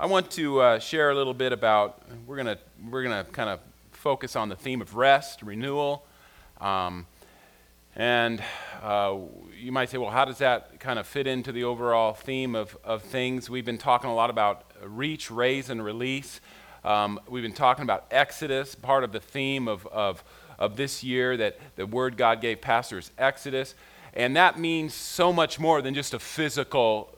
I want to uh, share a little bit about, we're going to we're gonna kind of focus on the theme of rest, renewal. Um, and uh, you might say, well, how does that kind of fit into the overall theme of, of things? We've been talking a lot about reach, raise, and release. Um, we've been talking about Exodus, part of the theme of, of, of this year that the word God gave pastors, Exodus. And that means so much more than just a physical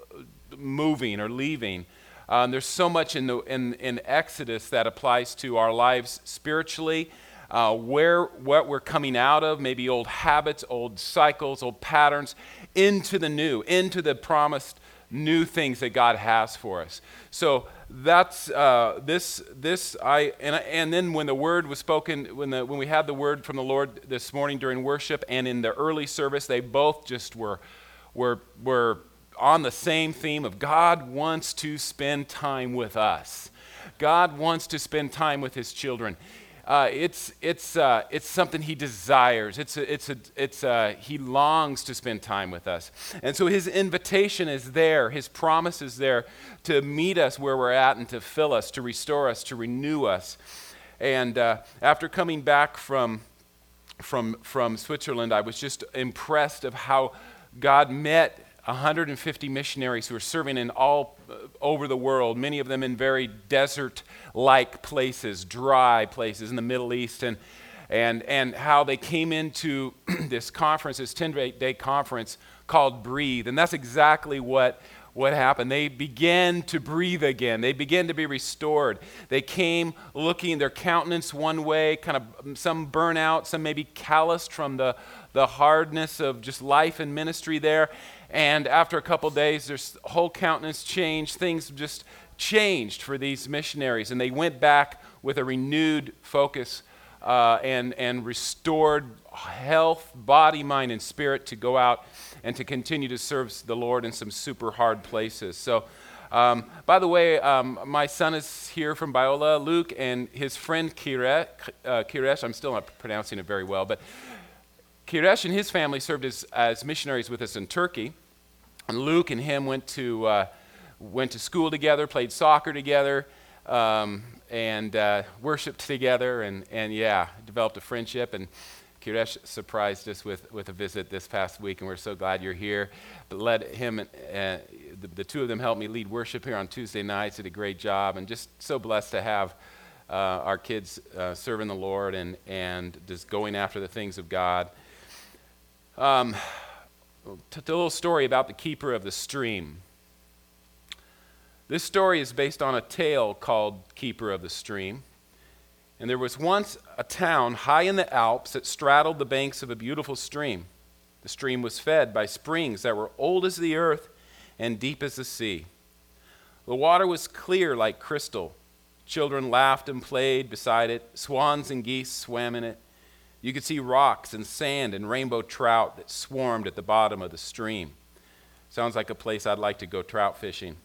moving or leaving. Um, there's so much in, the, in, in Exodus that applies to our lives spiritually, uh, where what we're coming out of, maybe old habits, old cycles, old patterns, into the new, into the promised new things that God has for us. So that's uh, this this I and, and then when the word was spoken when the when we had the word from the Lord this morning during worship and in the early service, they both just were were were on the same theme of God wants to spend time with us. God wants to spend time with his children. Uh, it's, it's, uh, it's something he desires. It's a, it's a, it's a, he longs to spend time with us. And so his invitation is there, his promise is there to meet us where we're at and to fill us, to restore us, to renew us. And uh, after coming back from, from, from Switzerland, I was just impressed of how God met 150 missionaries who are serving in all uh, over the world, many of them in very desert like places, dry places in the Middle East, and, and, and how they came into this conference, this 10 day conference called Breathe. And that's exactly what, what happened. They began to breathe again, they began to be restored. They came looking their countenance one way, kind of some burnout, some maybe calloused from the, the hardness of just life and ministry there and after a couple days, their whole countenance changed. Things just changed for these missionaries. And they went back with a renewed focus uh, and, and restored health, body, mind, and spirit to go out and to continue to serve the Lord in some super hard places. So, um, by the way, um, my son is here from Biola, Luke, and his friend Kiresh, uh, Kiresh, I'm still not pronouncing it very well, but Kiresh and his family served as, as missionaries with us in Turkey. And Luke and him went to, uh, went to school together, played soccer together, um, and uh, worshiped together, and, and yeah, developed a friendship. And Kiresh surprised us with, with a visit this past week, and we're so glad you're here. But led him, uh, the, the, two of them helped me lead worship here on Tuesday nights, did a great job, and just so blessed to have uh, our kids uh, serving the Lord and, and just going after the things of God. Um, a little story about the keeper of the stream. This story is based on a tale called Keeper of the Stream. And there was once a town high in the Alps that straddled the banks of a beautiful stream. The stream was fed by springs that were old as the earth and deep as the sea. The water was clear like crystal. Children laughed and played beside it. Swans and geese swam in it. You could see rocks and sand and rainbow trout that swarmed at the bottom of the stream. Sounds like a place I'd like to go trout fishing.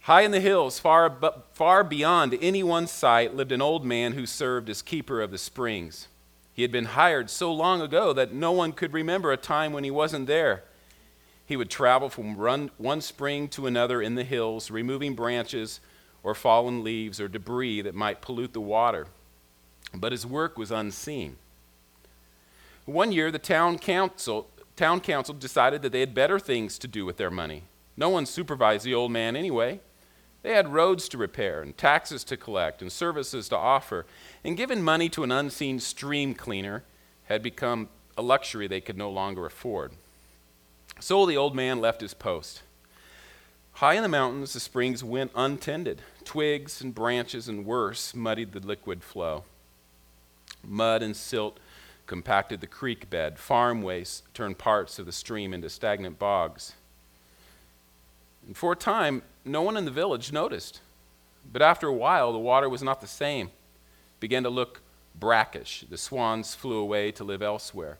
High in the hills, far, far beyond anyone's sight, lived an old man who served as keeper of the springs. He had been hired so long ago that no one could remember a time when he wasn't there. He would travel from run, one spring to another in the hills, removing branches or fallen leaves or debris that might pollute the water but his work was unseen. One year, the town council, town council decided that they had better things to do with their money. No one supervised the old man anyway. They had roads to repair, and taxes to collect, and services to offer, and giving money to an unseen stream cleaner had become a luxury they could no longer afford. So the old man left his post. High in the mountains, the springs went untended. Twigs and branches and worse muddied the liquid flow. Mud and silt compacted the creek bed. Farm waste turned parts of the stream into stagnant bogs. And for a time, no one in the village noticed. But after a while, the water was not the same. It began to look brackish. The swans flew away to live elsewhere.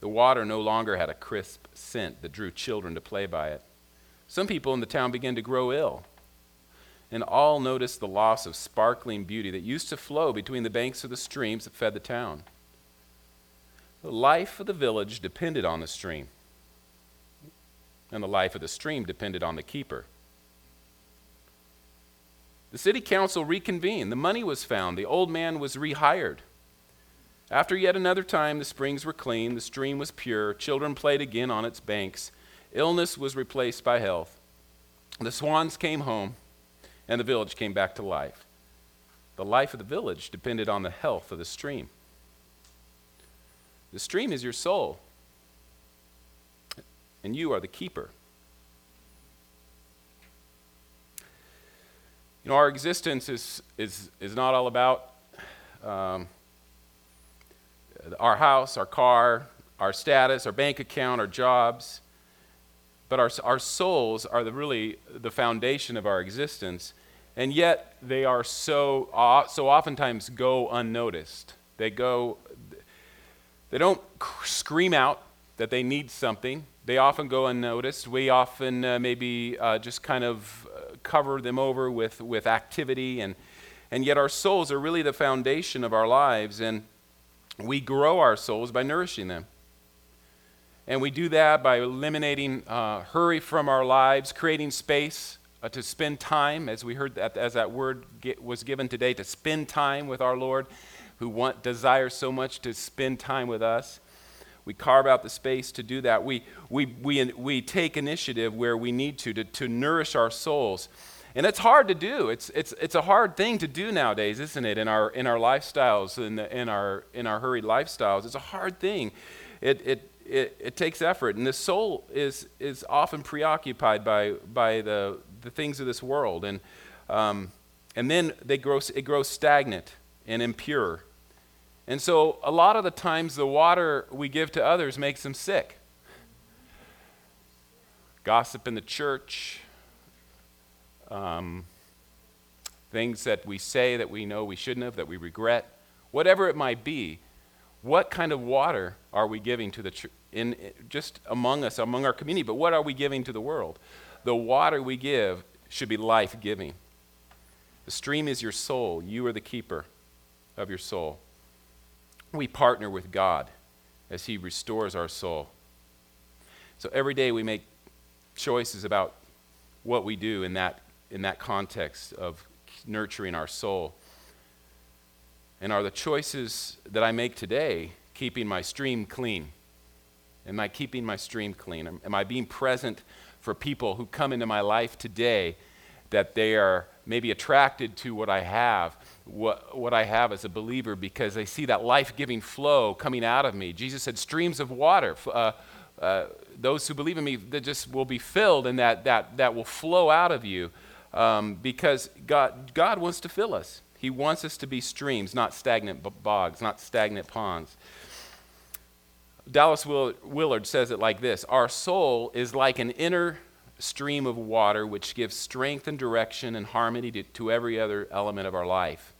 The water no longer had a crisp scent that drew children to play by it. Some people in the town began to grow ill and all noticed the loss of sparkling beauty that used to flow between the banks of the streams that fed the town. The life of the village depended on the stream, and the life of the stream depended on the keeper. The city council reconvened. The money was found. The old man was rehired. After yet another time, the springs were clean, the stream was pure, children played again on its banks. Illness was replaced by health. The swans came home, and the village came back to life. The life of the village depended on the health of the stream. The stream is your soul, and you are the keeper. You know, our existence is, is, is not all about um, our house, our car, our status, our bank account, our jobs. But our, our souls are the, really the foundation of our existence. And yet, they are so, so oftentimes go unnoticed. They go, they don't scream out that they need something. They often go unnoticed. We often uh, maybe uh, just kind of uh, cover them over with, with activity. And, and yet, our souls are really the foundation of our lives. And we grow our souls by nourishing them. And we do that by eliminating uh, hurry from our lives, creating space uh, to spend time, as we heard that, as that word get, was given today, to spend time with our Lord, who want, desires so much to spend time with us. We carve out the space to do that. We, we, we, we take initiative where we need to, to, to nourish our souls. And it's hard to do. It's, it's, it's a hard thing to do nowadays, isn't it, in our, in our lifestyles, in, the, in, our, in our hurried lifestyles. It's a hard thing. It, it, it, it takes effort. And the soul is, is often preoccupied by, by the, the things of this world. And, um, and then they grow, it grows stagnant and impure. And so a lot of the times the water we give to others makes them sick. Gossip in the church, um, things that we say that we know we shouldn't have, that we regret, whatever it might be, what kind of water are we giving to the ch- in, in just among us, among our community? But what are we giving to the world? The water we give should be life giving. The stream is your soul. You are the keeper of your soul. We partner with God as He restores our soul. So every day we make choices about what we do in that in that context of nurturing our soul? And are the choices that I make today keeping my stream clean? Am I keeping my stream clean? Am, am I being present for people who come into my life today that they are maybe attracted to what I have, what, what I have as a believer, because they see that life giving flow coming out of me? Jesus said, streams of water. Uh, uh, those who believe in me, that just will be filled and that, that, that will flow out of you um, because God, God wants to fill us. He wants us to be streams, not stagnant bogs, not stagnant ponds. Dallas Willard says it like this Our soul is like an inner stream of water which gives strength and direction and harmony to, to every other element of our life.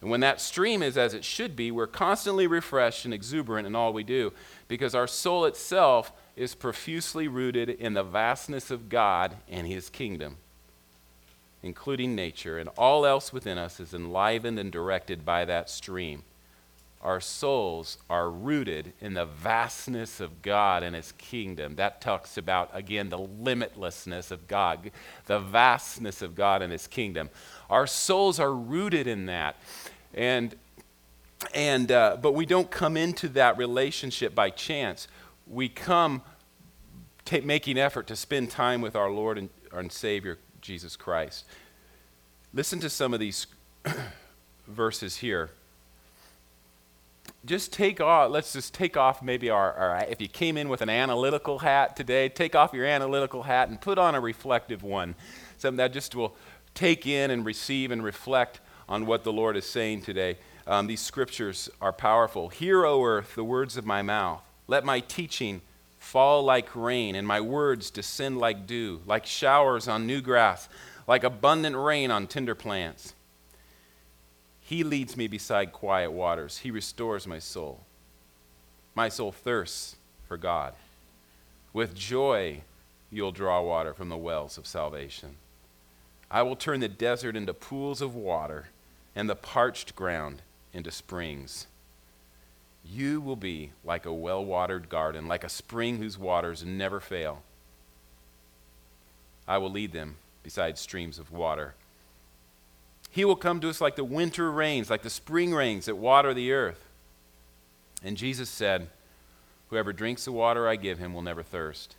And when that stream is as it should be, we're constantly refreshed and exuberant in all we do because our soul itself is profusely rooted in the vastness of God and His kingdom including nature, and all else within us is enlivened and directed by that stream. Our souls are rooted in the vastness of God and His kingdom. That talks about, again, the limitlessness of God, the vastness of God and His kingdom. Our souls are rooted in that. And, and, uh, but we don't come into that relationship by chance. We come t- making effort to spend time with our Lord and, and Savior, Jesus Christ. Listen to some of these verses here. Just take off, let's just take off maybe our, our, if you came in with an analytical hat today, take off your analytical hat and put on a reflective one. Something that just will take in and receive and reflect on what the Lord is saying today. Um, these scriptures are powerful. Hear, O earth, the words of my mouth. Let my teaching fall like rain, and my words descend like dew, like showers on new grass, like abundant rain on tender plants. He leads me beside quiet waters. He restores my soul. My soul thirsts for God. With joy, you'll draw water from the wells of salvation. I will turn the desert into pools of water and the parched ground into springs. You will be like a well watered garden, like a spring whose waters never fail. I will lead them beside streams of water. He will come to us like the winter rains, like the spring rains that water the earth. And Jesus said, Whoever drinks the water I give him will never thirst.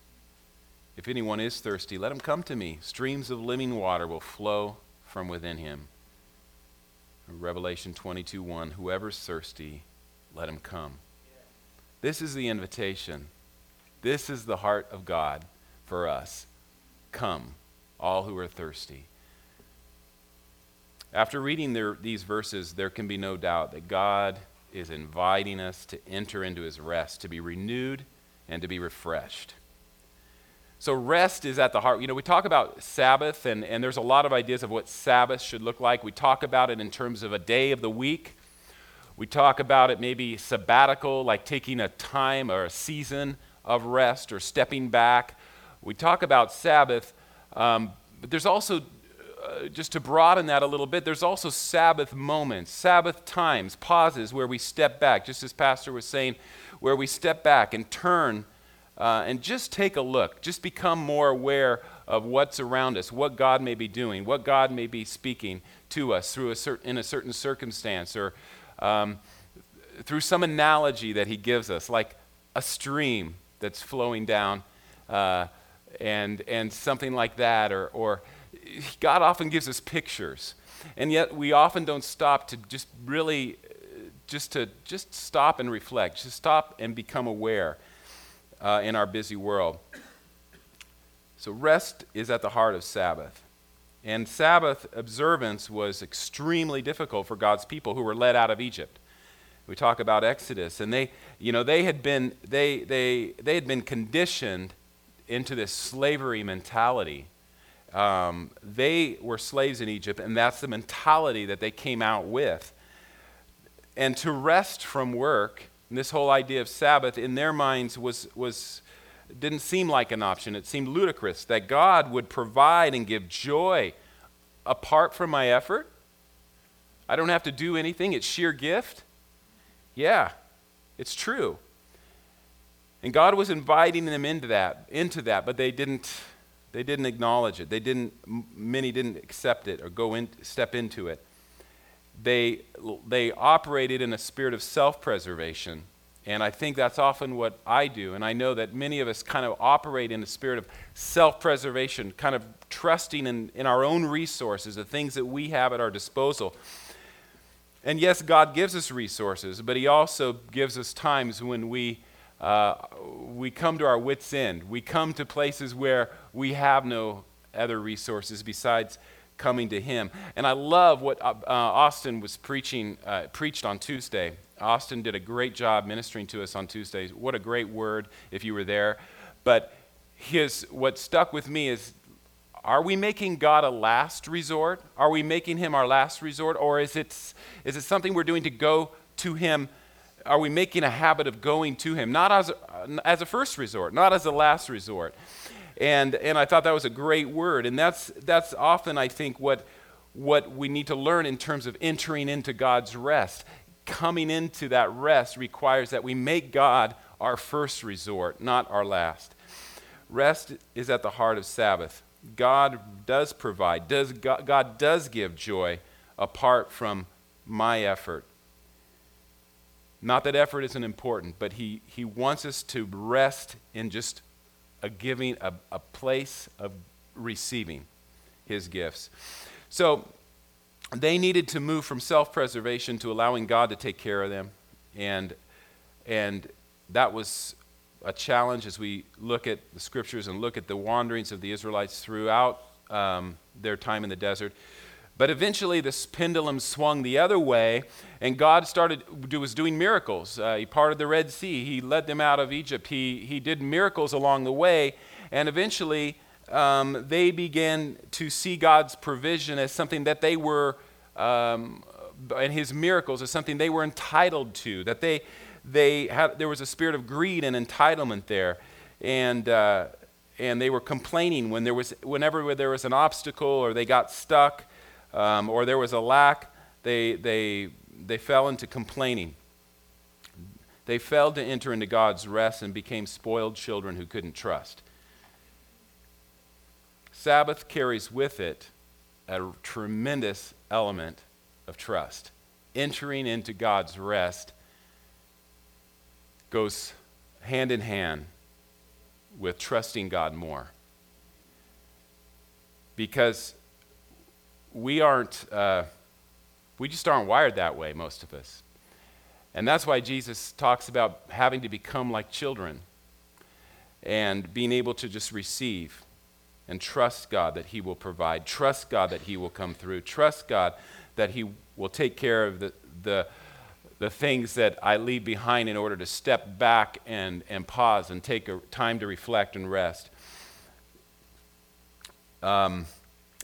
If anyone is thirsty, let him come to me. Streams of living water will flow from within him. Revelation 22 1 Whoever's thirsty, let him come. This is the invitation. This is the heart of God for us. Come, all who are thirsty. After reading their, these verses, there can be no doubt that God is inviting us to enter into his rest, to be renewed and to be refreshed. So, rest is at the heart. You know, we talk about Sabbath, and, and there's a lot of ideas of what Sabbath should look like. We talk about it in terms of a day of the week. We talk about it maybe sabbatical, like taking a time or a season of rest or stepping back. We talk about Sabbath, um, but there's also, uh, just to broaden that a little bit, there's also Sabbath moments, Sabbath times, pauses where we step back, just as Pastor was saying, where we step back and turn uh, and just take a look. Just become more aware of what's around us, what God may be doing, what God may be speaking to us through a certain, in a certain circumstance or um, through some analogy that He gives us, like a stream that's flowing down uh, and, and something like that. Or, or God often gives us pictures. And yet we often don't stop to just really just to just stop and reflect, just stop and become aware uh, in our busy world. So, rest is at the heart of Sabbath. And Sabbath observance was extremely difficult for God's people who were led out of Egypt. We talk about Exodus, and they, you know, they had been, they, they, they had been conditioned into this slavery mentality. Um, they were slaves in Egypt, and that's the mentality that they came out with. And to rest from work this whole idea of Sabbath in their minds was, was, didn't seem like an option. It seemed ludicrous that God would provide and give joy apart from my effort. I don't have to do anything, it's sheer gift. Yeah, it's true. And God was inviting them into that, into that, but they didn't they didn't acknowledge it. They didn't many didn't accept it or go in step into it they, they operated in a spirit of self preservation. And I think that's often what I do. And I know that many of us kind of operate in a spirit of self preservation, kind of trusting in, in our own resources, the things that we have at our disposal. And yes, God gives us resources, but He also gives us times when we, uh, we come to our wits' end. We come to places where we have no other resources besides coming to him. And I love what uh, uh, Austin was preaching, uh, preached on Tuesday. Austin did a great job ministering to us on Tuesdays. What a great word if you were there. But his, what stuck with me is are we making God a last resort? Are we making him our last resort? Or is it, is it something we're doing to go to him? Are we making a habit of going to him? Not as a, as a first resort, not as a last resort. And, and I thought that was a great word. And that's, that's often, I think, what, what we need to learn in terms of entering into God's rest. Coming into that rest requires that we make God our first resort, not our last. Rest is at the heart of Sabbath. God does provide, does, God, God does give joy apart from my effort. Not that effort isn't important, but he, he wants us to rest in just a giving, a, a place of receiving his gifts. So they needed to move from self preservation to allowing God to take care of them. And, and that was a challenge as we look at the scriptures and look at the wanderings of the Israelites throughout um, their time in the desert. But eventually, this pendulum swung the other way, and God started was doing miracles. Uh, he parted the Red Sea. He led them out of Egypt. He he did miracles along the way, and eventually, um, they began to see God's provision as something that they were, um, and His miracles as something they were entitled to. That they they had there was a spirit of greed and entitlement there, and. Uh, and they were complaining when there was, whenever there was an obstacle or they got stuck, um, or there was a lack, they, they, they fell into complaining. They failed to enter into God's rest and became spoiled children who couldn't trust. Sabbath carries with it a tremendous element of trust. Entering into God's rest goes hand in hand with trusting God more. Because we aren't, uh, we just aren't wired that way, most of us. And that's why Jesus talks about having to become like children and being able to just receive and trust God that He will provide, trust God that He will come through, trust God that He will take care of the, the, the things that I leave behind in order to step back and, and pause and take a time to reflect and rest. Um,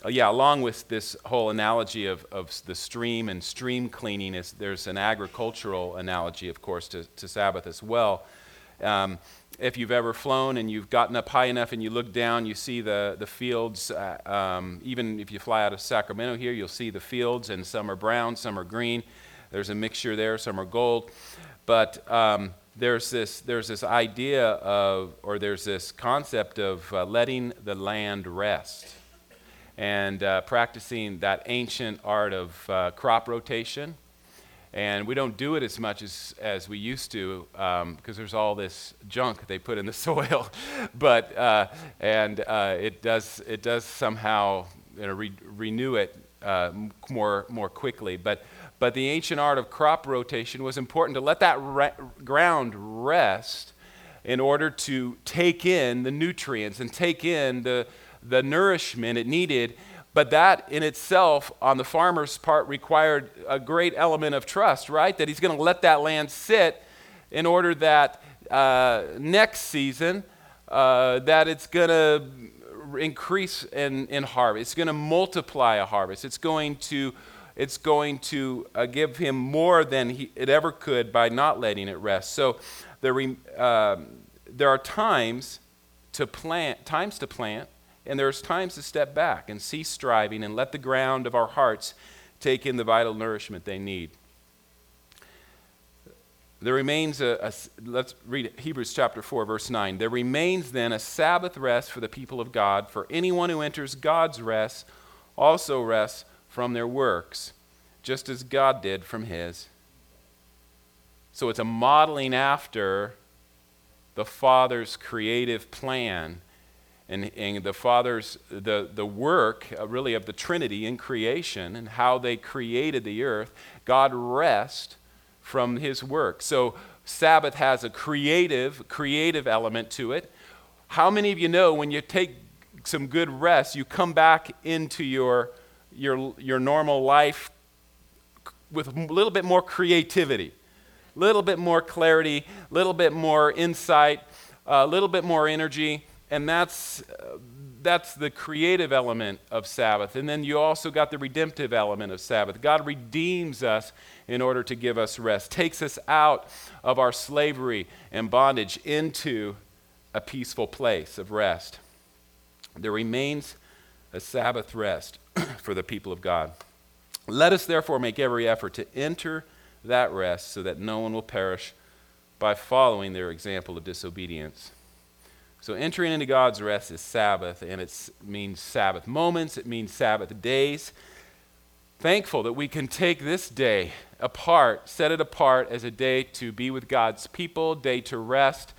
yeah, along with this whole analogy of, of the stream and stream cleaning, is, there's an agricultural analogy, of course, to, to Sabbath as well. Um, if you've ever flown and you've gotten up high enough and you look down, you see the, the fields. Uh, um, even if you fly out of Sacramento here, you'll see the fields, and some are brown, some are green. There's a mixture there, some are gold. But um, there's, this, there's this idea of, or there's this concept of uh, letting the land rest and uh, practicing that ancient art of uh, crop rotation and we don't do it as much as, as we used to because um, there's all this junk they put in the soil. but uh, and uh, it does it does somehow you know, re- renew it uh, more more quickly. But but the ancient art of crop rotation was important to let that re- ground rest in order to take in the nutrients and take in the the nourishment it needed but that in itself, on the farmer's part, required a great element of trust, right? That he's going to let that land sit in order that uh, next season, uh, that it's going to increase in, in harvest. It's going to multiply a harvest. It's going to, it's going to uh, give him more than he, it ever could by not letting it rest. So there, um, there are times to plant, times to plant, and there's times to step back and cease striving and let the ground of our hearts take in the vital nourishment they need. There remains a, a, let's read Hebrews chapter 4, verse 9. There remains then a Sabbath rest for the people of God, for anyone who enters God's rest also rests from their works, just as God did from his. So it's a modeling after the Father's creative plan and, and the Father's, the, the work uh, really of the Trinity in creation and how they created the earth, God rest from his work. So Sabbath has a creative, creative element to it. How many of you know when you take some good rest, you come back into your, your, your normal life with a little bit more creativity, a little bit more clarity, a little bit more insight, a little bit more energy? And that's uh, that's the creative element of Sabbath. And then you also got the redemptive element of Sabbath. God redeems us in order to give us rest, takes us out of our slavery and bondage into a peaceful place of rest. There remains a Sabbath rest for the people of God. Let us therefore make every effort to enter that rest so that no one will perish by following their example of disobedience. So entering into God's rest is Sabbath, and it means Sabbath moments, it means Sabbath days. Thankful that we can take this day apart, set it apart as a day to be with God's people, day to rest.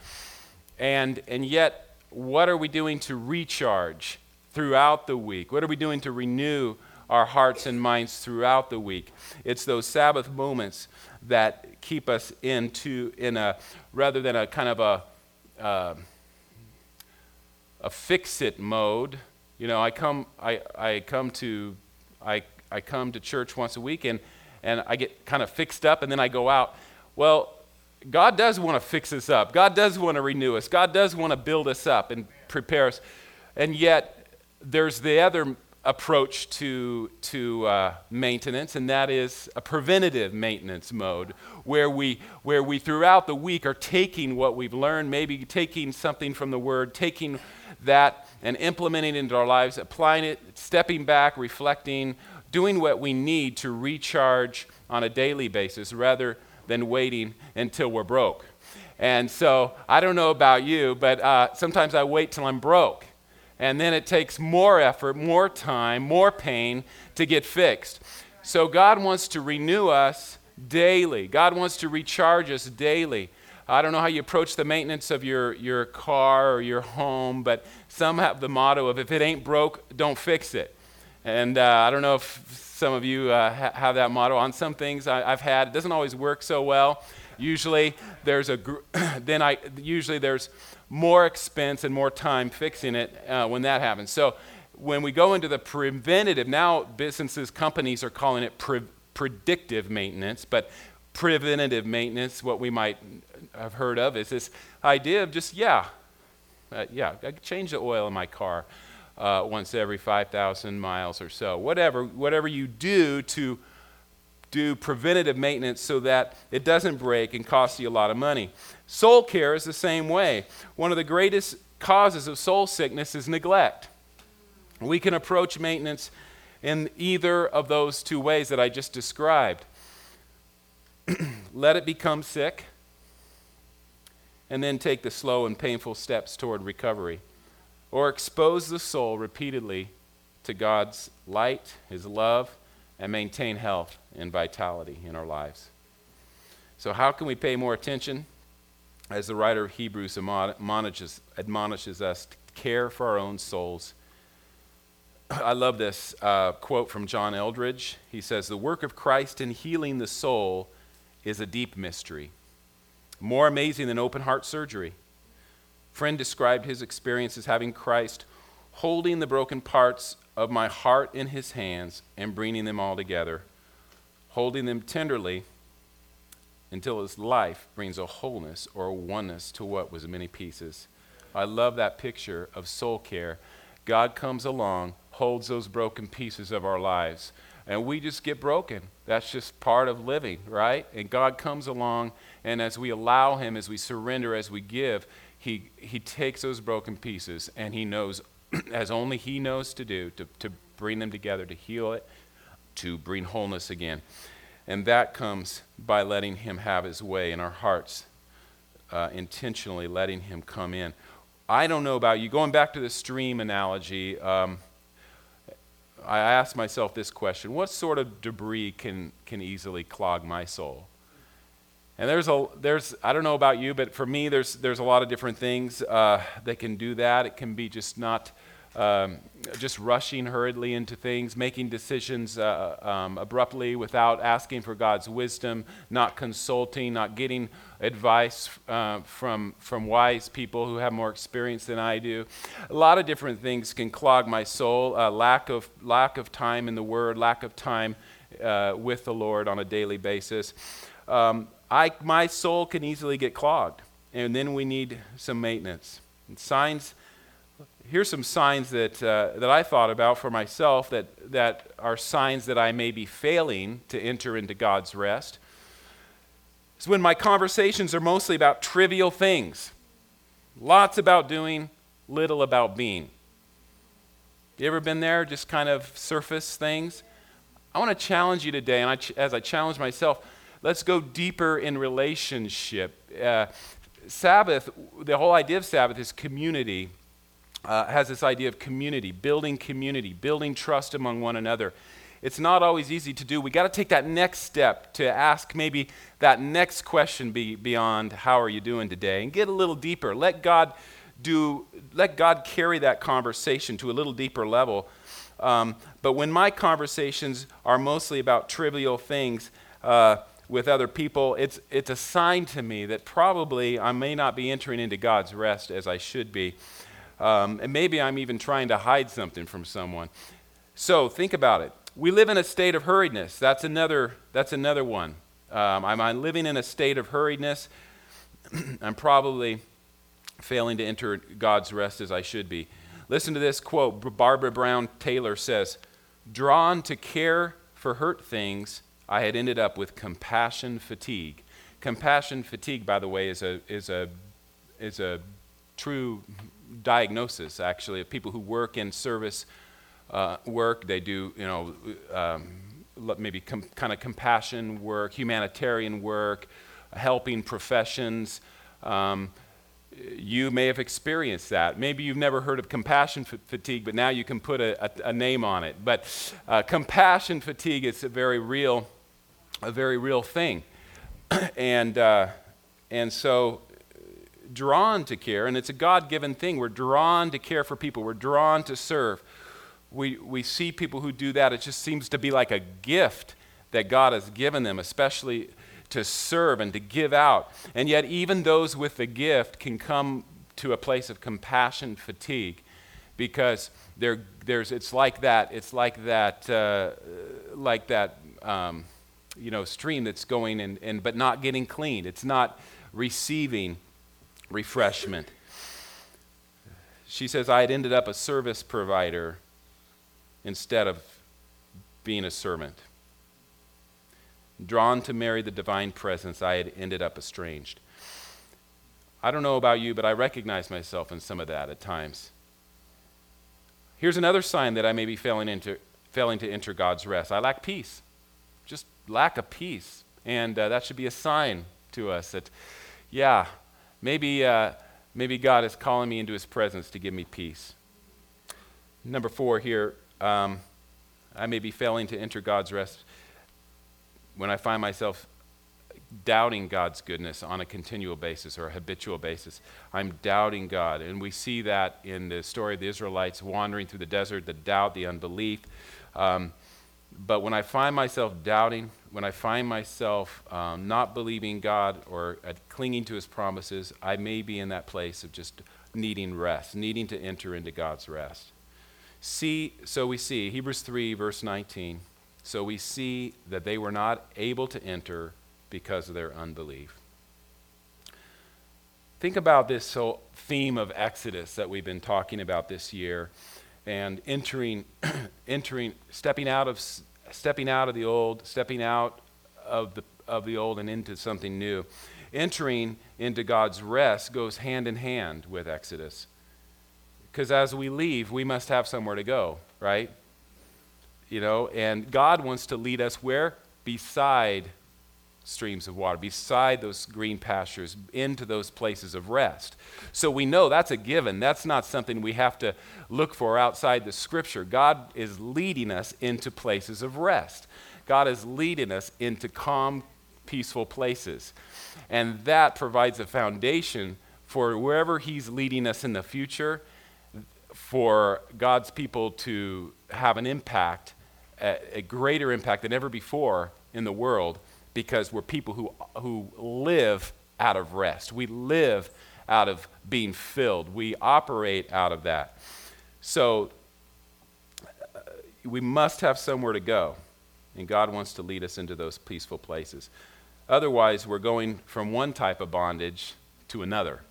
And, and yet, what are we doing to recharge throughout the week? What are we doing to renew our hearts and minds throughout the week? It's those Sabbath moments that keep us into in a rather than a kind of a uh, a fix it mode. You know, I come, I, I come to, I, I come to church once a week and, and I get kind of fixed up and then I go out. Well, God does want to fix us up. God does want to renew us. God does want to build us up and prepare us. And yet, there's the other approach to, to uh, maintenance, and that is a preventative maintenance mode, where we, where we throughout the week are taking what we've learned, maybe taking something from the Word, taking that and implementing it into our lives, applying it, stepping back, reflecting, doing what we need to recharge on a daily basis rather than waiting until we're broke. And so I don't know about you, but uh, sometimes I wait till I'm broke. And then it takes more effort, more time, more pain to get fixed. So God wants to renew us daily. God wants to recharge us daily. I don't know how you approach the maintenance of your, your car or your home, but some have the motto of if it ain't broke, don't fix it. And uh, I don't know if some of you uh, ha- have that motto. On some things I, have had, it doesn't always work so well. Usually there's a gr- then I usually there's more expense and more time fixing it uh, when that happens. So when we go into the preventative, now businesses, companies are calling it pre- predictive maintenance, but preventative maintenance, what we might have heard of, is this idea of just, yeah, uh, yeah, I change the oil in my car uh, once every 5,000 miles or so. Whatever, whatever you do to do preventative maintenance so that it doesn't break and cost you a lot of money. Soul care is the same way. One of the greatest causes of soul sickness is neglect. We can approach maintenance in either of those two ways that I just described. Let it become sick, and then take the slow and painful steps toward recovery. Or expose the soul repeatedly to God's light, His love, and maintain health and vitality in our lives. So, how can we pay more attention? As the writer of Hebrews admonishes, admonishes us to care for our own souls I love this uh, quote from John Eldredge. He says, The work of Christ in healing the soul is a deep mystery, more amazing than open heart surgery. Friend described his experience as having Christ holding the broken parts of my heart in his hands and bringing them all together, holding them tenderly until his life brings a wholeness or a oneness to what was many pieces. I love that picture of soul care. God comes along holds those broken pieces of our lives. And we just get broken. That's just part of living, right? And God comes along, and as we allow Him, as we surrender, as we give, He, he takes those broken pieces and He knows, as only He knows to do, to, to bring them together, to heal it, to bring wholeness again. And that comes by letting Him have His way in our hearts, uh, intentionally letting Him come in. I don't know about you. Going back to the stream analogy, um, I ask myself this question what sort of debris can, can easily clog my soul? And there's a, there's, I don't know about you, but for me, there's, there's a lot of different things uh, that can do that. It can be just not um, just rushing hurriedly into things, making decisions uh, um, abruptly without asking for God's wisdom, not consulting, not getting advice uh, from, from wise people who have more experience than I do. A lot of different things can clog my soul. Uh, lack, of, lack of time in the Word, lack of time uh, with the Lord on a daily basis. Um, I, my soul can easily get clogged, and then we need some maintenance. And signs here's some signs that, uh, that I thought about for myself that, that are signs that I may be failing to enter into God's rest. It's when my conversations are mostly about trivial things, lots about doing, little about being. You ever been there, just kind of surface things? I want to challenge you today, and I ch- as I challenge myself, let's go deeper in relationship. Uh, Sabbath, the whole idea of Sabbath is community uh, has this idea of community, building community, building trust among one another. It's not always easy to do. We got to take that next step to ask maybe that next question be, beyond how are you doing today and get a little deeper. Let God do let God carry that conversation to a little deeper level. Um, but when my conversations are mostly about trivial things uh, with other people, it's, it's a sign to me that probably I may not be entering into God's rest as I should be. Um, and maybe I'm even trying to hide something from someone. So think about it. We live in a state of hurriedness. That's another, that's another one. Um, I'm, I'm living in a state of hurriedness. I'm probably failing to enter God's rest as I should be. Listen to this quote Barbara Brown Taylor says, Drawn to care for hurt things, I had ended up with compassion fatigue. Compassion fatigue, by the way, is a, is a, is a true diagnosis, actually, of people who work in service uh, work. They do, you know, um, maybe com- kind of compassion work, humanitarian work, helping professions. Um, you may have experienced that. Maybe you've never heard of compassion f- fatigue, but now you can put a, a, a name on it. But uh, compassion fatigue is a very real, a very real thing, and uh, and so drawn to care, and it's a God-given thing. We're drawn to care for people. We're drawn to serve. We we see people who do that. It just seems to be like a gift that God has given them, especially to serve and to give out. And yet, even those with the gift can come to a place of compassion fatigue because there's, it's like that, it's like that, uh, like that, um, you know, stream that's going and, and but not getting cleaned. It's not receiving refreshment. She says, I had ended up a service provider instead of being a servant. Drawn to marry the divine presence, I had ended up estranged. I don't know about you, but I recognize myself in some of that at times. Here's another sign that I may be failing, into, failing to enter God's rest I lack peace, just lack of peace. And uh, that should be a sign to us that, yeah, maybe, uh, maybe God is calling me into his presence to give me peace. Number four here, um, I may be failing to enter God's rest when I find myself doubting God's goodness on a continual basis or a habitual basis. I'm doubting God. And we see that in the story of the Israelites wandering through the desert the doubt, the unbelief. Um, but when I find myself doubting, when I find myself um, not believing God or uh, clinging to his promises, I may be in that place of just needing rest, needing to enter into God's rest. See, so we see, Hebrews 3, verse 19. So we see that they were not able to enter because of their unbelief. Think about this whole theme of Exodus that we've been talking about this year and entering, entering stepping, out of, stepping out of the old, stepping out of the, of the old and into something new. Entering into God's rest goes hand in hand with Exodus. Because as we leave, we must have somewhere to go, right? you know, and God wants to lead us where? Beside streams of water, beside those green pastures, into those places of rest. So we know that's a given. That's not something we have to look for outside the scripture. God is leading us into places of rest. God is leading us into calm, peaceful places. And that provides a foundation for wherever He's leading us in the future, for God's people to have an impact a, greater impact than ever before in the world because we're people who, who live out of rest. We live out of being filled. We operate out of that. So uh, we must have somewhere to go, and God wants to lead us into those peaceful places. Otherwise, we're going from one type of bondage to another.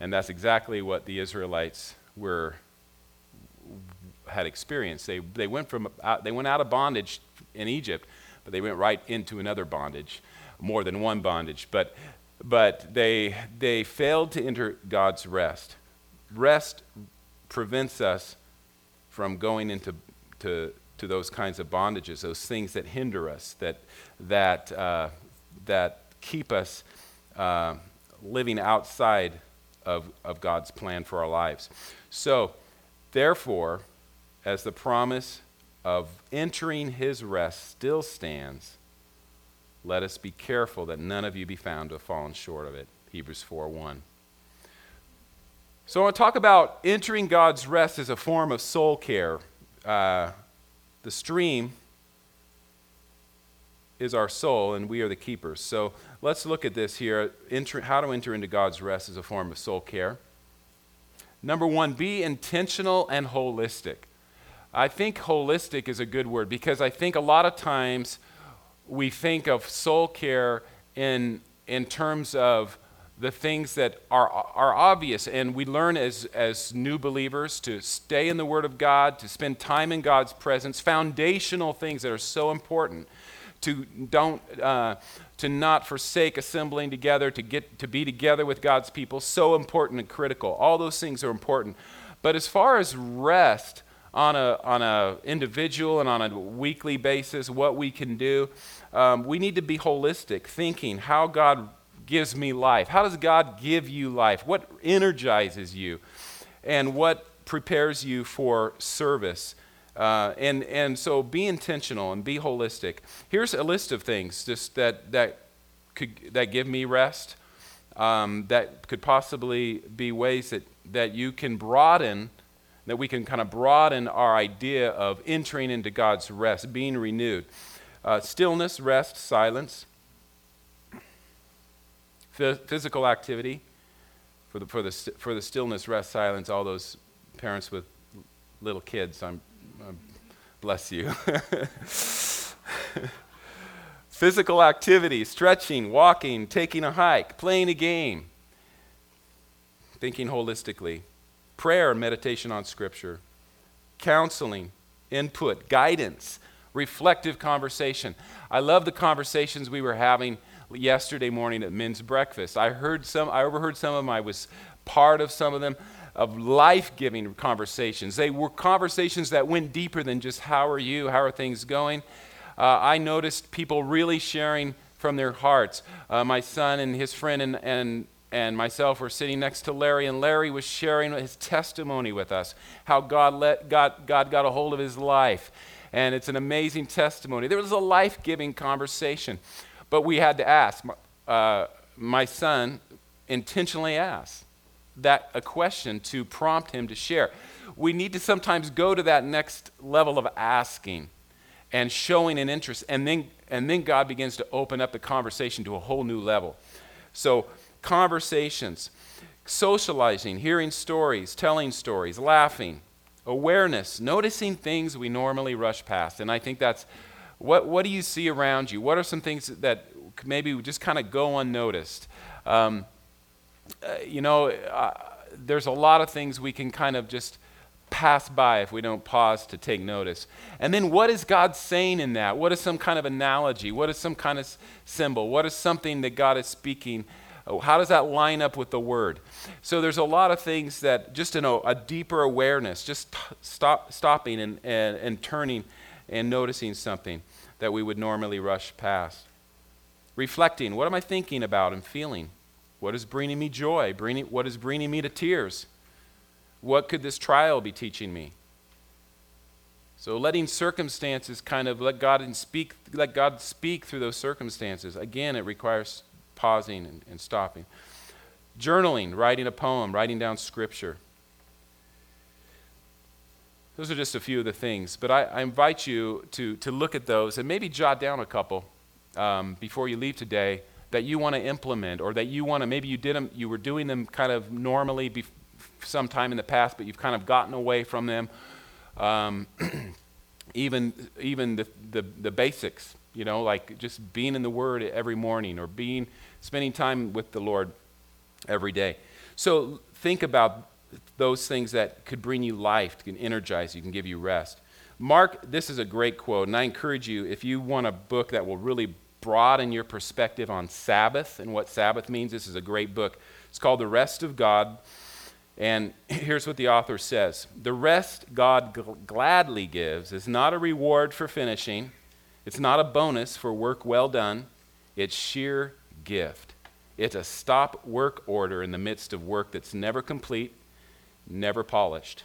And that's exactly what the Israelites were had experienced. They, they, went from, uh, they went out of bondage in Egypt, but they went right into another bondage, more than one bondage. But, but they, they failed to enter God's rest. Rest prevents us from going into to, to those kinds of bondages, those things that hinder us, that, that, uh, that keep us uh, living outside of, of God's plan for our lives. So, therefore, as the promise of entering his rest still stands, let us be careful that none of you be found to have fallen short of it. Hebrews 4 1. So I want to talk about entering God's rest as a form of soul care. Uh, the stream is our soul, and we are the keepers. So let's look at this here enter, how to enter into God's rest as a form of soul care. Number one, be intentional and holistic. I think holistic is a good word because I think a lot of times we think of soul care in, in terms of the things that are, are obvious. And we learn as, as new believers to stay in the Word of God, to spend time in God's presence, foundational things that are so important. To, don't, uh, to not forsake assembling together, to, get, to be together with God's people, so important and critical. All those things are important. But as far as rest, on a on a individual and on a weekly basis what we can do. Um, we need to be holistic, thinking how God gives me life? How does God give you life? What energizes you? And what prepares you for service? Uh, and, and so be intentional and be holistic. Here's a list of things just that, that, could, that give me rest, um, that could possibly be ways that, that you can broaden, that we can kind of broaden our idea of entering into God's rest, being renewed. Uh, stillness, rest, silence, physical activity, for the, for, the, for the stillness, rest, silence, all those parents with little kids, I'm, I'm bless you. Physical activity, stretching, walking, taking a hike, playing a game, thinking holistically, prayer, meditation on Scripture, counseling, input, guidance, reflective conversation. I love the conversations we were having yesterday morning at men's breakfast. I heard some, I overheard some of them, I was part of some of them, of life giving conversations. They were conversations that went deeper than just how are you, how are things going. Uh, I noticed people really sharing from their hearts. Uh, my son and his friend and, and, and myself were sitting next to Larry, and Larry was sharing his testimony with us, how God, let, God, God got a hold of his life. And it's an amazing testimony. There was a life giving conversation. But we had to ask. Uh, my son intentionally asked that a question to prompt him to share. We need to sometimes go to that next level of asking and showing an interest, and then, and then God begins to open up the conversation to a whole new level. So, conversations, socializing, hearing stories, telling stories, laughing, awareness, noticing things we normally rush past. And I think that's what, what do you see around you? What are some things that maybe just kind of go unnoticed? Um, uh, you know, uh, there's a lot of things we can kind of just pass by if we don't pause to take notice. And then what is God saying in that? What is some kind of analogy? What is some kind of symbol? What is something that God is speaking? Oh, how does that line up with the word? So there's a lot of things that just in a, a deeper awareness, just stop, stopping and, and, and turning and noticing something that we would normally rush past. Reflecting, what am I thinking about and feeling? What is bringing me joy? Bringing, what is bringing me to tears? What could this trial be teaching me? So letting circumstances kind of let God speak, let God speak through those circumstances. Again, it requires pausing and, and stopping. Journaling, writing a poem, writing down scripture. Those are just a few of the things, but I, I invite you to, to look at those and maybe jot down a couple um, before you leave today that you want to implement or that you want to maybe you did them you were doing them kind of normally be, sometime in the past but you've kind of gotten away from them um, even even the, the, the basics you know like just being in the word every morning or being spending time with the lord every day so think about those things that could bring you life can energize you can give you rest mark this is a great quote and i encourage you if you want a book that will really broaden your perspective on Sabbath and what Sabbath means. This is a great book. It's called The Rest of God. And here's what the author says The rest God gl- gladly gives is not a reward for finishing, it's not a bonus for work well done, it's sheer gift. It's a stop work order in the midst of work that's never complete, never polished.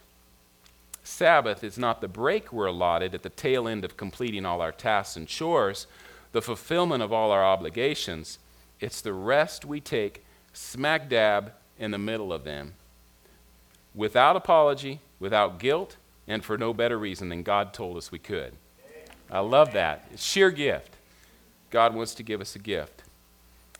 Sabbath is not the break we're allotted at the tail end of completing all our tasks and chores the fulfillment of all our obligations. It's the rest we take smack dab in the middle of them. Without apology, without guilt, and for no better reason than God told us we could. I love that. It's sheer gift. God wants to give us a gift.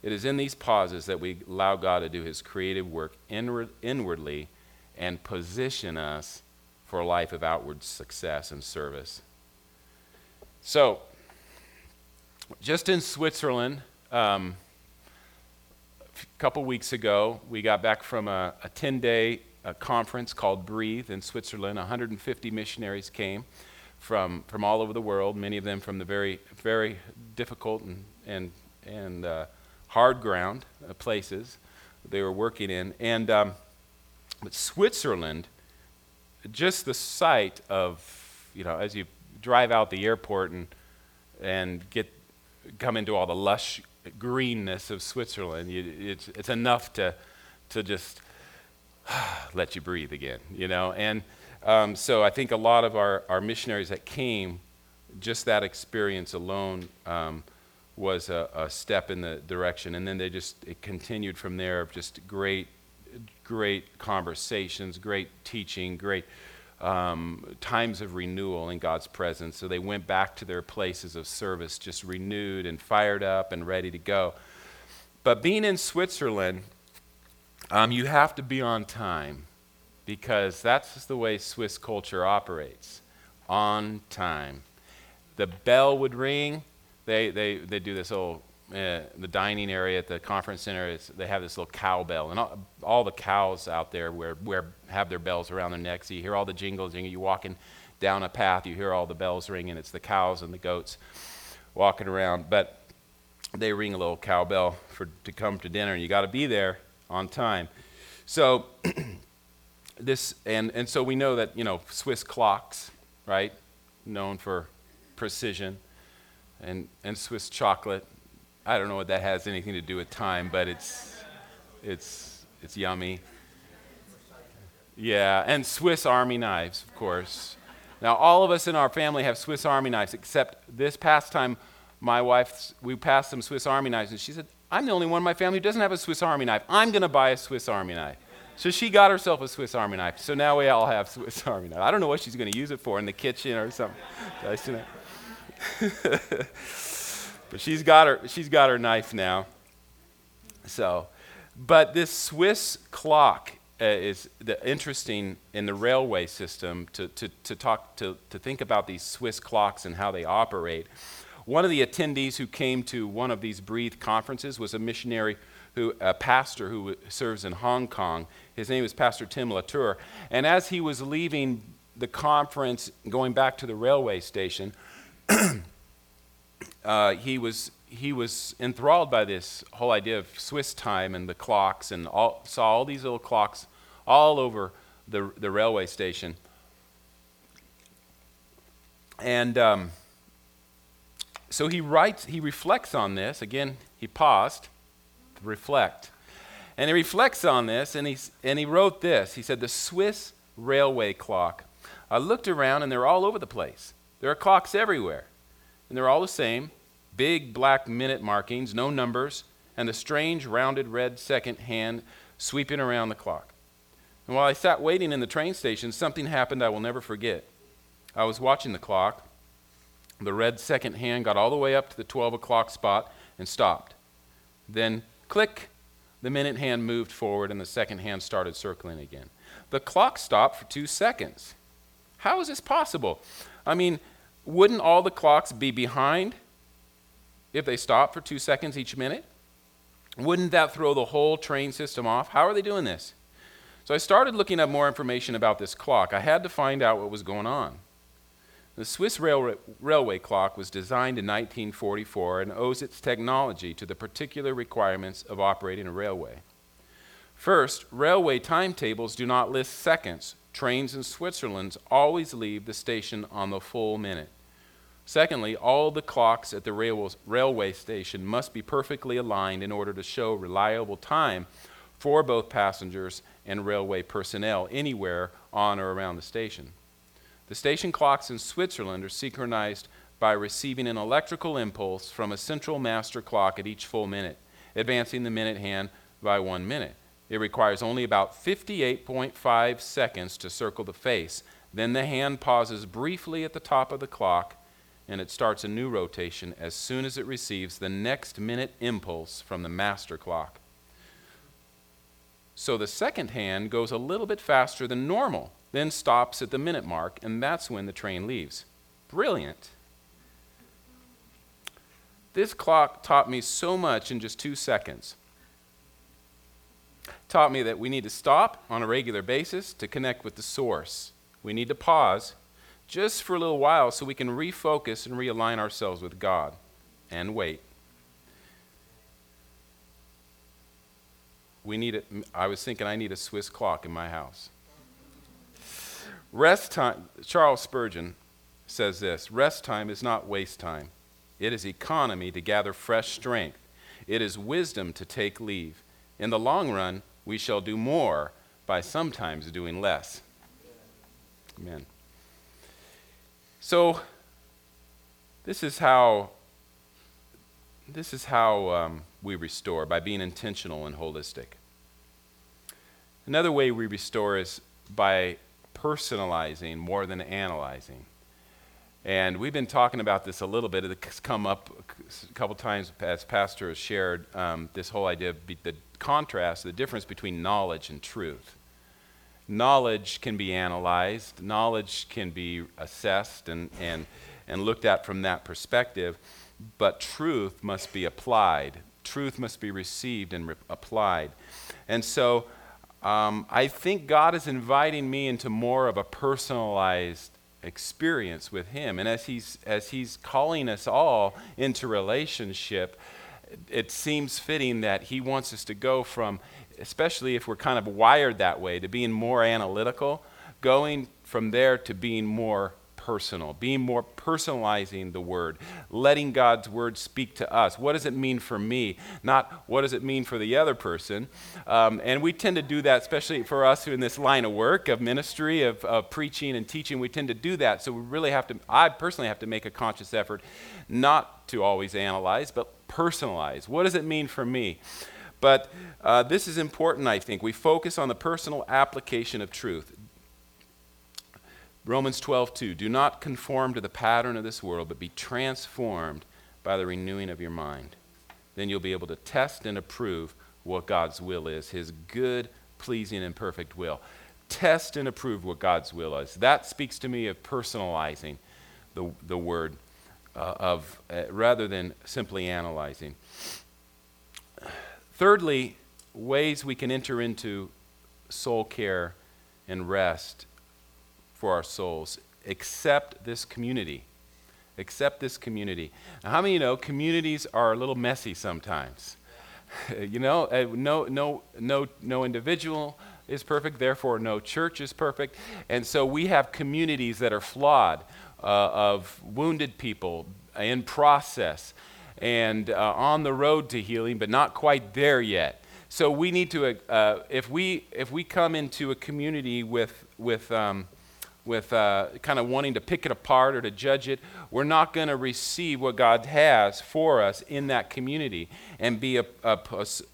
It is in these pauses that we allow God to do his creative work inward, inwardly and position us for a life of outward success and service. So, just in Switzerland, um, a couple weeks ago, we got back from a 10 day conference called Breathe in Switzerland. 150 missionaries came from, from all over the world, many of them from the very, very difficult and, and, and uh, hard ground uh, places they were working in. And, um, but Switzerland, just the sight of, you know, as you drive out the airport and, and get come into all the lush greenness of Switzerland, you, it's, it's enough to, to just let you breathe again, you know? And um, so I think a lot of our, our missionaries that came, just that experience alone um, was a, a, step in the direction. And then they just, it continued from there of just great, great conversations, great teaching, great um, times of renewal in God's presence. So they went back to their places of service, just renewed and fired up and ready to go. But being in Switzerland, um, you have to be on time because that's the way Swiss culture operates on time. The bell would ring. They, they, they do this little, uh, the dining area at the conference center, they have this little cowbell. And all, all, the cows out there where, where have their bells around their necks. You hear all the jingles. You're walking down a path, you hear all the bells ringing. It's the cows and the goats walking around. But they ring a little cowbell for, to come to dinner, and you got to be there on time. So, this, and, and so we know that, you know, Swiss clocks, right, known for precision, and, and Swiss chocolate. I don't know what that has anything to do with time, but it's, it's, it's yummy. Yeah, and Swiss Army knives, of course. Now, all of us in our family have Swiss Army knives, except this past time, my wife, we passed some Swiss Army knives, and she said, I'm the only one in my family who doesn't have a Swiss Army knife. I'm going to buy a Swiss Army knife. So she got herself a Swiss Army knife. So now we all have Swiss Army knife. I don't know what she's going to use it for in the kitchen or something. but she's got her she's got her knife now. So, but this Swiss clock uh, is the, interesting in the railway system to, to, to talk to, to think about these Swiss clocks and how they operate. One of the attendees who came to one of these Breathe conferences was a missionary who, a pastor who serves in Hong Kong. His name is Pastor Tim Latour. And as he was leaving the conference, going back to the railway station, uh, he, was, he was enthralled by this whole idea of Swiss time and the clocks, and all, saw all these little clocks all over the, the railway station. And um, so he writes, he reflects on this. Again, he paused to reflect. And he reflects on this, and, he's, and he wrote this. He said, The Swiss railway clock. I looked around, and they're all over the place. There are clocks everywhere, and they're all the same big black minute markings, no numbers, and the strange rounded red second hand sweeping around the clock. And while I sat waiting in the train station, something happened I will never forget. I was watching the clock, the red second hand got all the way up to the 12 o'clock spot and stopped. Then, click, the minute hand moved forward and the second hand started circling again. The clock stopped for two seconds. How is this possible? I mean, wouldn't all the clocks be behind if they stopped for two seconds each minute? Wouldn't that throw the whole train system off? How are they doing this? So I started looking up more information about this clock. I had to find out what was going on. The Swiss rail- railway clock was designed in 1944 and owes its technology to the particular requirements of operating a railway. First, railway timetables do not list seconds. Trains in Switzerland always leave the station on the full minute. Secondly, all the clocks at the railway station must be perfectly aligned in order to show reliable time for both passengers and railway personnel anywhere on or around the station. The station clocks in Switzerland are synchronized by receiving an electrical impulse from a central master clock at each full minute, advancing the minute hand by one minute. It requires only about 58.5 seconds to circle the face. Then the hand pauses briefly at the top of the clock and it starts a new rotation as soon as it receives the next minute impulse from the master clock. So the second hand goes a little bit faster than normal then stops at the minute mark, and that's when the train leaves. Brilliant. This clock taught me so much in just two seconds. Taught me that we need to stop on a regular basis to connect with the source. We need to pause just for a little while so we can refocus and realign ourselves with God and wait. We need it. I was thinking I need a Swiss clock in my house. Rest time, Charles Spurgeon says this rest time is not waste time, it is economy to gather fresh strength. it is wisdom to take leave. In the long run, we shall do more by sometimes doing less. Amen. So, this is how this is how um, we restore by being intentional and holistic. Another way we restore is by personalizing more than analyzing. And we've been talking about this a little bit. It's come up a couple times as Pastor has shared um, this whole idea of the contrast, the difference between knowledge and truth. Knowledge can be analyzed, knowledge can be assessed and, and, and looked at from that perspective, but truth must be applied. Truth must be received and re- applied. And so um, I think God is inviting me into more of a personalized experience with Him. And as He's, as he's calling us all into relationship, it seems fitting that He wants us to go from, especially if we're kind of wired that way, to being more analytical, going from there to being more personal, being more personalizing the word, letting God's word speak to us. What does it mean for me? Not what does it mean for the other person. Um, and we tend to do that, especially for us who in this line of work, of ministry, of, of preaching and teaching. We tend to do that. So we really have to, I personally have to make a conscious effort not to always analyze, but personalize. What does it mean for me? But uh, this is important, I think. We focus on the personal application of truth. Romans 12, 2. Do not conform to the pattern of this world, but be transformed by the renewing of your mind. Then you'll be able to test and approve what God's will is, his good, pleasing, and perfect will. Test and approve what God's will is. That speaks to me of personalizing the, the word uh, of, uh, rather than simply analyzing. Thirdly, ways we can enter into soul care and rest for our souls. Accept this community. Accept this community. Now, how many of you know communities are a little messy sometimes? you know, uh, no, no, no, no individual is perfect, therefore, no church is perfect. And so we have communities that are flawed, uh, of wounded people in process and uh, on the road to healing, but not quite there yet. So we need to, uh, if, we, if we come into a community with, with um, with uh, kind of wanting to pick it apart or to judge it, we're not going to receive what God has for us in that community and be a, a,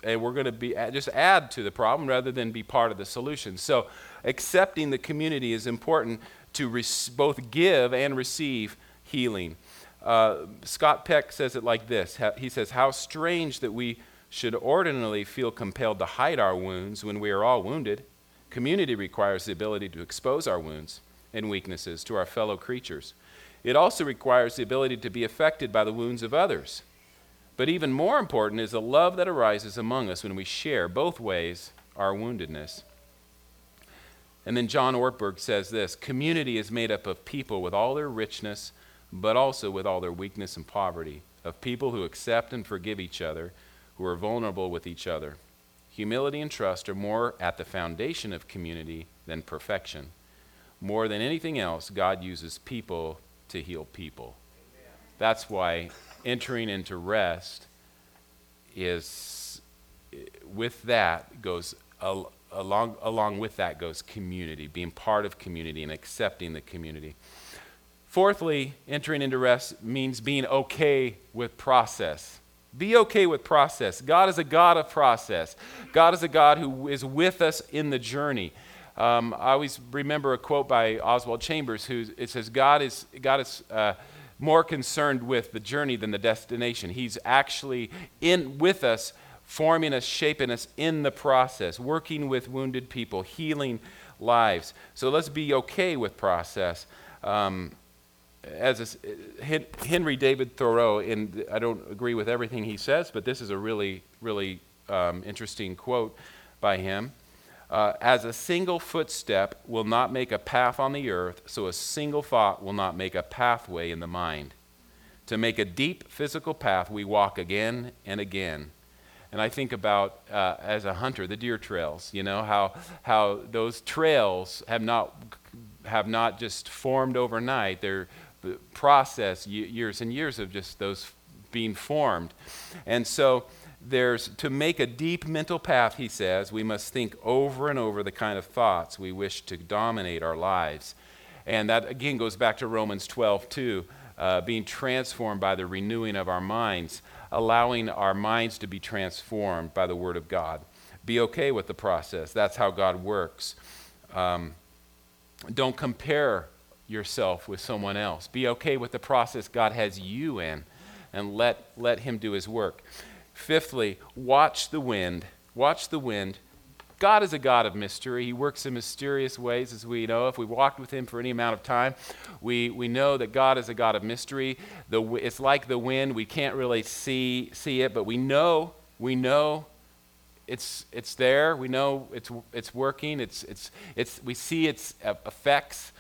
a we're going to be just add to the problem rather than be part of the solution. So, accepting the community is important to both give and receive healing. Uh, Scott Peck says it like this. He says, "How strange that we should ordinarily feel compelled to hide our wounds when we are all wounded." Community requires the ability to expose our wounds and weaknesses to our fellow creatures. It also requires the ability to be affected by the wounds of others. But even more important is the love that arises among us when we share both ways our woundedness. And then John Ortberg says this community is made up of people with all their richness, but also with all their weakness and poverty, of people who accept and forgive each other, who are vulnerable with each other. Humility and trust are more at the foundation of community than perfection. More than anything else, God uses people to heal people. That's why entering into rest is, with that goes, along, along with that goes community, being part of community and accepting the community. Fourthly, entering into rest means being okay with process. Be okay with process. God is a God of process. God is a God who is with us in the journey. Um, I always remember a quote by Oswald Chambers, who it says, "God is God is uh, more concerned with the journey than the destination. He's actually in with us, forming us, shaping us in the process, working with wounded people, healing lives. So let's be okay with process." Um, as a, Henry David Thoreau, and I don't agree with everything he says, but this is a really, really um, interesting quote by him. Uh, as a single footstep will not make a path on the earth, so a single thought will not make a pathway in the mind. To make a deep physical path, we walk again and again. And I think about, uh, as a hunter, the deer trails, you know, how, how those trails have not, have not just formed overnight. They're the process, years and years of just those being formed. And so there's to make a deep mental path, he says, we must think over and over the kind of thoughts we wish to dominate our lives. And that again goes back to Romans 12, too, uh, being transformed by the renewing of our minds, allowing our minds to be transformed by the Word of God. Be okay with the process. That's how God works. Um, don't compare yourself with someone else. Be okay with the process God has you in and let, let Him do His work. Fifthly, watch the wind. Watch the wind. God is a God of mystery. He works in mysterious ways, as we know. If we walked with Him for any amount of time, we, we know that God is a God of mystery. The, it's like the wind. We can't really see, see it, but we know, we know it's, it's there. We know it's, it's working. It's, it's, it's, we see its effects.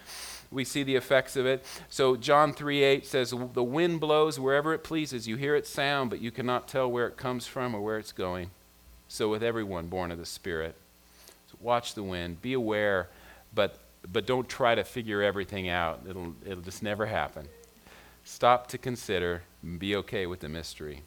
We see the effects of it. So John 3 8 says, The wind blows wherever it pleases. You hear its sound, but you cannot tell where it comes from or where it's going. So with everyone born of the Spirit. Watch the wind. Be aware, but, but don't try to figure everything out. It'll, it'll just never happen. Stop to consider and be okay with the mystery.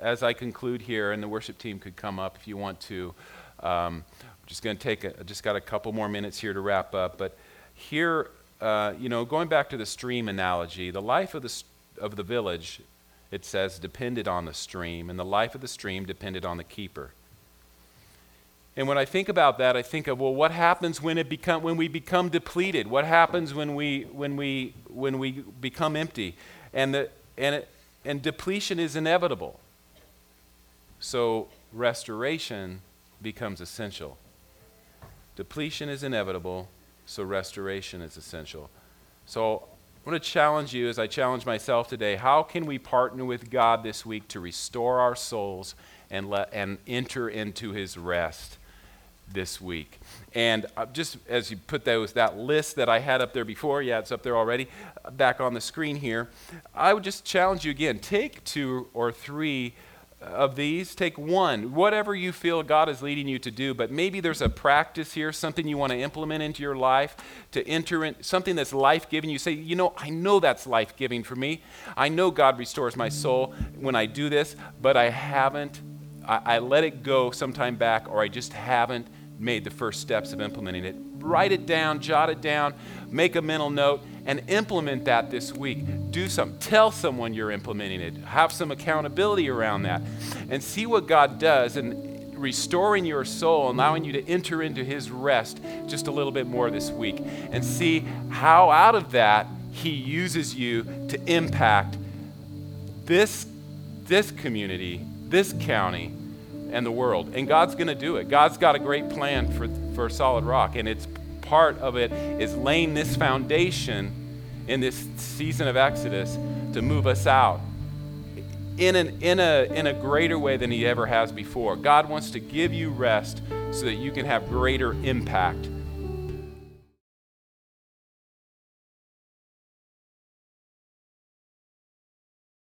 as I conclude here, and the worship team could come up if you want to. Um, just going to take, a, just got a couple more minutes here to wrap up. But here, uh, you know, going back to the stream analogy, the life of the, of the village, it says, depended on the stream, and the life of the stream depended on the keeper. And when I think about that, I think of well, what happens when it become when we become depleted? What happens when we when we when we become empty? And the and it, and depletion is inevitable. So restoration becomes essential. Depletion is inevitable, so restoration is essential. So I want to challenge you as I challenge myself today how can we partner with God this week to restore our souls and, let, and enter into his rest? this week. And uh, just as you put those, that list that I had up there before, yeah, it's up there already, uh, back on the screen here, I would just challenge you again take two or three of these, take one, whatever you feel God is leading you to do, but maybe there's a practice here, something you want to implement into your life to enter in something that's life giving. You say, you know, I know that's life giving for me. I know God restores my soul when I do this, but I haven't, I, I let it go sometime back, or I just haven't made the first steps of implementing it. Write it down, jot it down, make a mental note, and implement that this week. Do some, tell someone you're implementing it. Have some accountability around that, and see what God does and restoring your soul, allowing you to enter into His rest just a little bit more this week, and see how out of that He uses you to impact this this community, this county, and the world. And God's going to do it. God's got a great plan for, for Solid Rock, and it's part of it is laying this foundation in this season of Exodus to move us out in, an, in, a, in a greater way than He ever has before. God wants to give you rest so that you can have greater impact